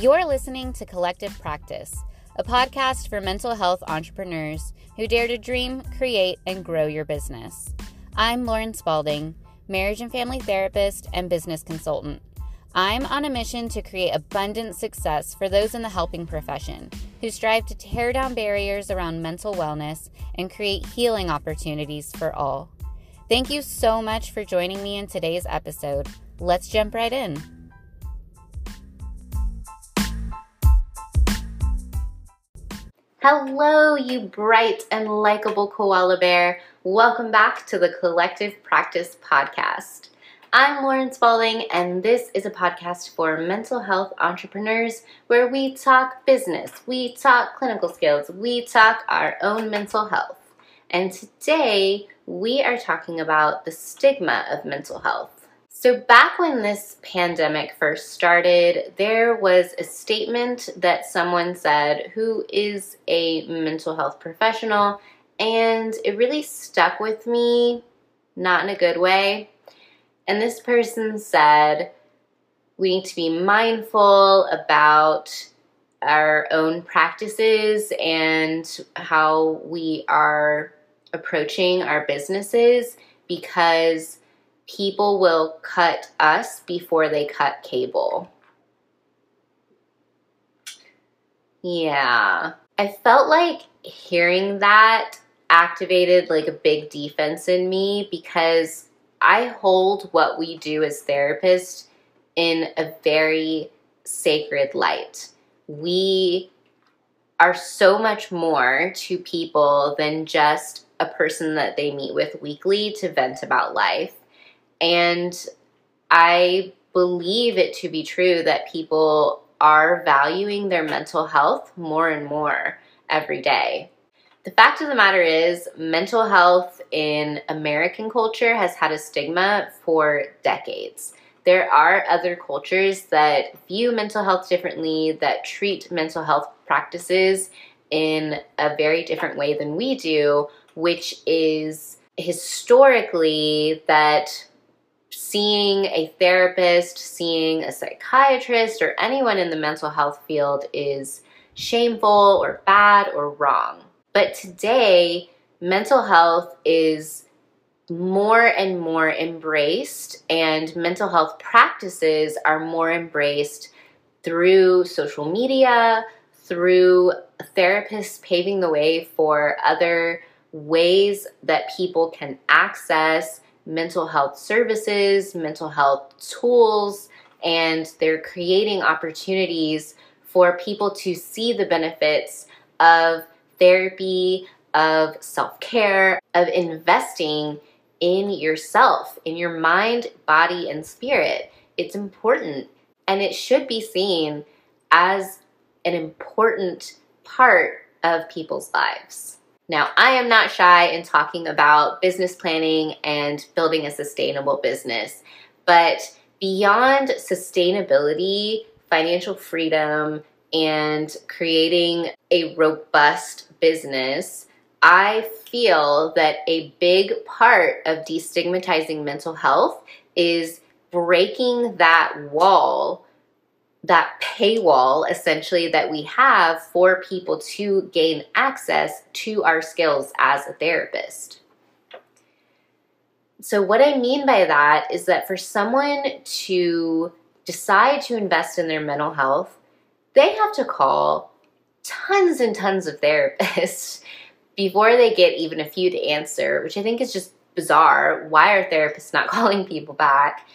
You're listening to Collective Practice, a podcast for mental health entrepreneurs who dare to dream, create, and grow your business. I'm Lauren Spalding, marriage and family therapist and business consultant. I'm on a mission to create abundant success for those in the helping profession who strive to tear down barriers around mental wellness and create healing opportunities for all. Thank you so much for joining me in today's episode. Let's jump right in. Hello, you bright and likable koala bear. Welcome back to the Collective Practice Podcast. I'm Lauren Spalding, and this is a podcast for mental health entrepreneurs where we talk business, we talk clinical skills, we talk our own mental health. And today we are talking about the stigma of mental health. So, back when this pandemic first started, there was a statement that someone said who is a mental health professional, and it really stuck with me, not in a good way. And this person said, we need to be mindful about our own practices and how we are approaching our businesses because people will cut us before they cut cable. Yeah. I felt like hearing that activated like a big defense in me because I hold what we do as therapists in a very sacred light. We are so much more to people than just a person that they meet with weekly to vent about life. And I believe it to be true that people are valuing their mental health more and more every day. The fact of the matter is, mental health in American culture has had a stigma for decades. There are other cultures that view mental health differently, that treat mental health practices in a very different way than we do, which is historically that seeing a therapist, seeing a psychiatrist, or anyone in the mental health field is shameful or bad or wrong. But today, mental health is more and more embraced, and mental health practices are more embraced through social media, through therapists paving the way for other ways that people can access mental health services, mental health tools, and they're creating opportunities for people to see the benefits of therapy, of self care, of investing in yourself, in your mind, body, and spirit. It's important and it should be seen as an important part of people's lives. Now, I am not shy in talking about business planning and building a sustainable business, but beyond sustainability, financial freedom, and creating a robust business, I feel that a big part of destigmatizing mental health is breaking that wall that paywall essentially that we have for people to gain access to our skills as a therapist. So, what I mean by that is that for someone to decide to invest in their mental health, they have to call tons and tons of therapists before they get even a few to answer, which I think is just bizarre. Why are therapists not calling people back?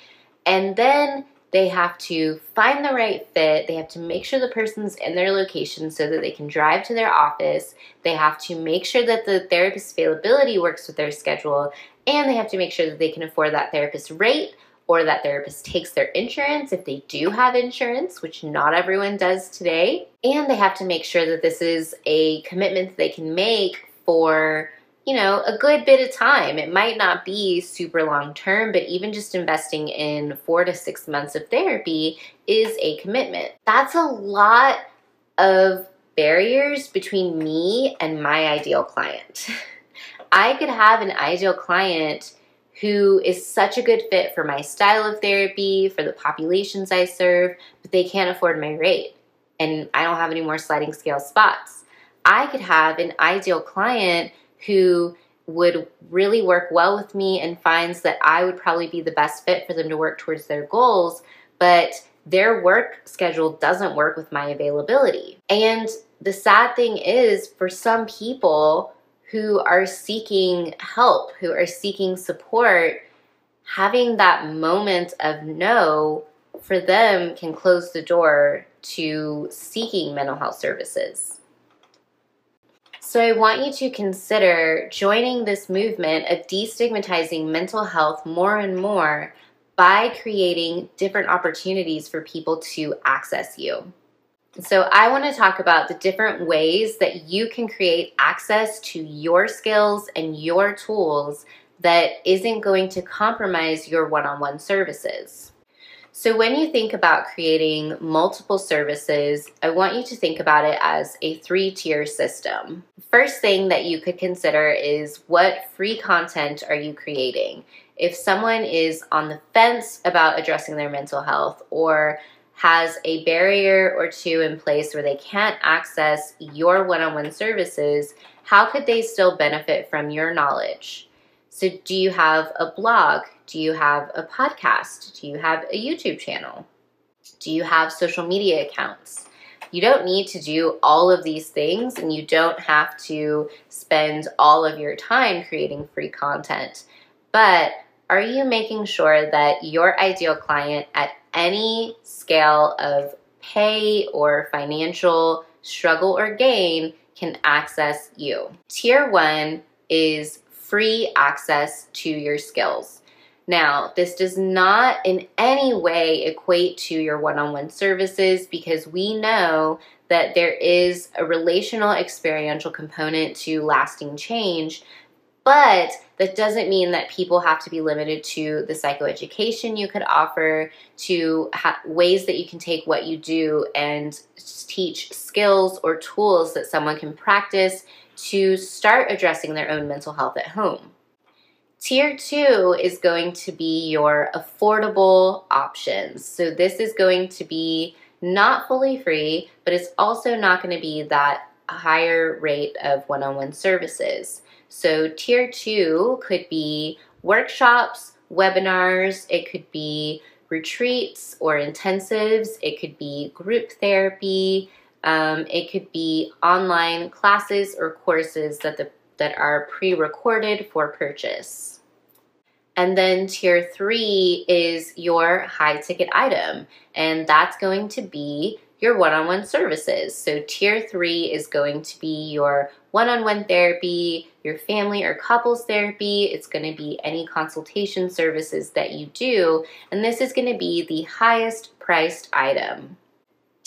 And then they have to find the right fit. They have to make sure the person's in their location so that they can drive to their office. They have to make sure that the therapist's availability works with their schedule. And they have to make sure that they can afford that therapist's rate or that therapist takes their insurance if they do have insurance, which not everyone does today. And they have to make sure that this is a commitment that they can make for you know, a good bit of time. It might not be super long term, but even just investing in four to six months of therapy is a commitment. That's a lot of barriers between me and my ideal client. I could have an ideal client who is such a good fit for my style of therapy, for the populations I serve, but they can't afford my rate. and I don't have any more sliding scale spots. I could have an ideal client who would really work well with me and finds that I would probably be the best fit for them to work towards their goals, but their work schedule doesn't work with my availability. And the sad thing is, for some people who are seeking help, who are seeking support, having that moment of no for them can close the door to seeking mental health services. So, I want you to consider joining this movement of destigmatizing mental health more and more by creating different opportunities for people to access you. So, I want to talk about the different ways that you can create access to your skills and your tools that isn't going to compromise your one on one services. So, when you think about creating multiple services, I want you to think about it as a three tier system. First thing that you could consider is what free content are you creating? If someone is on the fence about addressing their mental health or has a barrier or two in place where they can't access your one on one services, how could they still benefit from your knowledge? So, do you have a blog? Do you have a podcast? Do you have a YouTube channel? Do you have social media accounts? You don't need to do all of these things and you don't have to spend all of your time creating free content. But are you making sure that your ideal client at any scale of pay or financial struggle or gain can access you? Tier one is free access to your skills. Now, this does not in any way equate to your one on one services because we know that there is a relational experiential component to lasting change. But that doesn't mean that people have to be limited to the psychoeducation you could offer, to ha- ways that you can take what you do and teach skills or tools that someone can practice to start addressing their own mental health at home. Tier two is going to be your affordable options. So this is going to be not fully free, but it's also not going to be that higher rate of one on one services. So tier two could be workshops, webinars, it could be retreats or intensives, it could be group therapy, um, it could be online classes or courses that the that are pre-recorded for purchase. And then tier three is your high ticket item, and that's going to be your one on one services. So, tier three is going to be your one on one therapy, your family or couples therapy. It's going to be any consultation services that you do, and this is going to be the highest priced item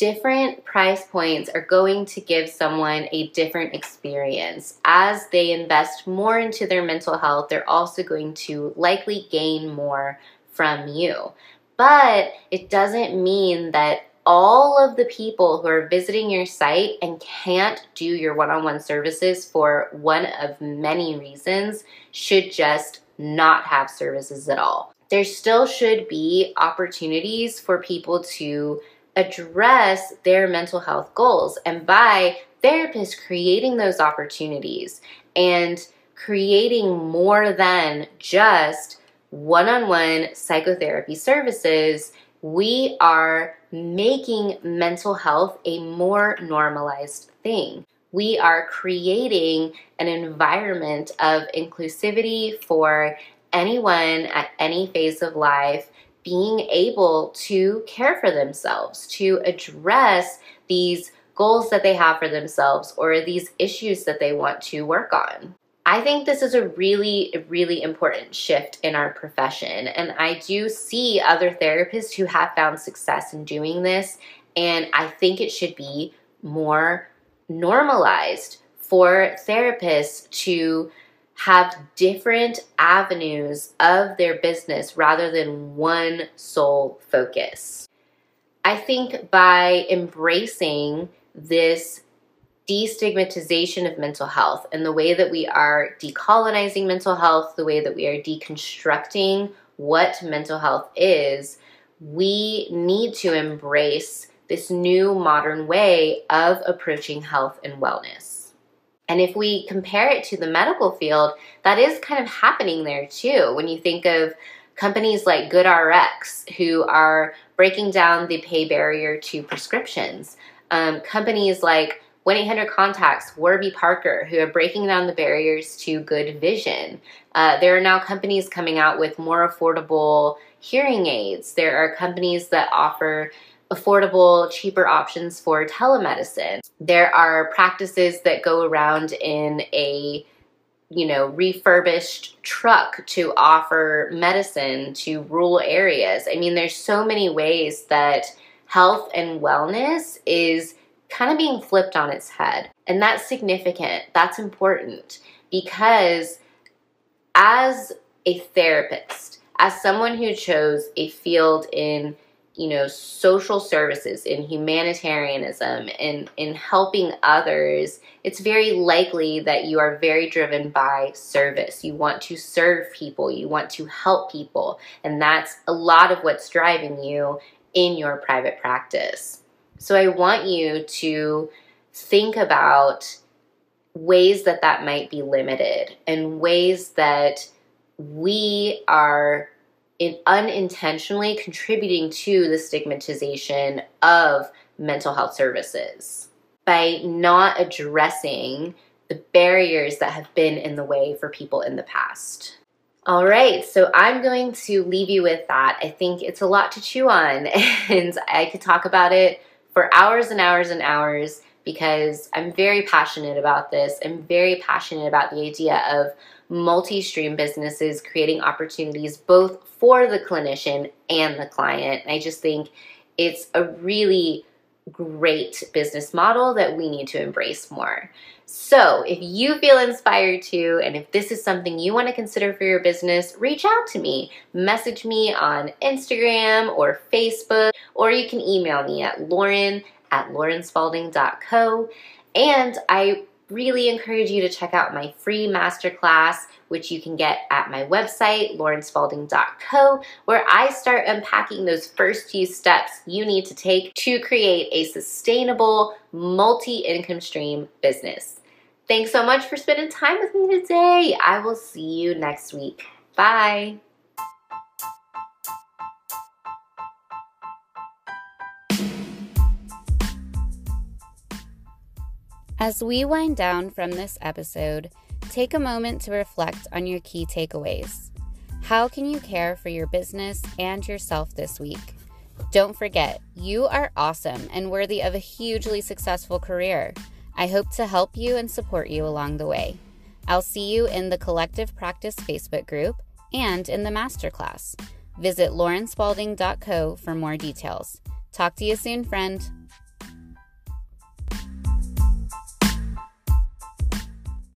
different price points are going to give someone a different experience. As they invest more into their mental health, they're also going to likely gain more from you. But it doesn't mean that all of the people who are visiting your site and can't do your one on one services for one of many reasons should just not have services at all. There still should be opportunities for people to address their mental health goals. And by therapists creating those opportunities and creating more than just one on one psychotherapy services, we are making mental health a more normalized thing. We are creating an environment of inclusivity for anyone at any phase of life being able to care for themselves, to address these goals that they have for themselves or these issues that they want to work on. I think this is a really, really important shift in our profession. And I do see other therapists who have found success in doing this. And I think it should be more normalized for therapists to have different avenues of their business rather than one sole focus. I think by embracing this destigmatization of mental health and the way that we are decolonizing mental health, the way that we are deconstructing what mental health is, we need to embrace this new modern way of approaching health and wellness. And if we compare it to the medical field, that is kind of happening there too. When you think of companies like GoodRx, who are breaking down the pay barrier to prescriptions, um, companies like 1 800 Contacts, Warby Parker, who are breaking down the barriers to good vision. Uh, there are now companies coming out with more affordable hearing aids. There are companies that offer affordable, cheaper options for telemedicine. There are practices that go around in a you know, refurbished truck to offer medicine to rural areas. I mean, there's so many ways that health and wellness is kind of being flipped on its head. And that's significant. That's important because as a therapist, as someone who chose a field in you know social services in humanitarianism and in helping others it's very likely that you are very driven by service. You want to serve people. You want to help people. And that's a lot of what's driving you in your private practice. So I want you to think about ways that that might be limited and ways that we are in unintentionally contributing to the stigmatization of mental health services by not addressing the barriers that have been in the way for people in the past. All right, so I'm going to leave you with that. I think it's a lot to chew on, and I could talk about it for hours and hours and hours because I'm very passionate about this. I'm very passionate about the idea of multi stream businesses creating opportunities both for the clinician and the client. I just think it's a really great business model that we need to embrace more. So, if you feel inspired to, and if this is something you want to consider for your business, reach out to me. Message me on Instagram or Facebook, or you can email me at lauren at laurenspalding.co. And I really encourage you to check out my free masterclass, which you can get at my website, laurenspalding.co, where I start unpacking those first few steps you need to take to create a sustainable multi income stream business. Thanks so much for spending time with me today. I will see you next week. Bye. As we wind down from this episode, take a moment to reflect on your key takeaways. How can you care for your business and yourself this week? Don't forget, you are awesome and worthy of a hugely successful career. I hope to help you and support you along the way. I'll see you in the Collective Practice Facebook group and in the masterclass. Visit laurenspalding.co for more details. Talk to you soon, friend.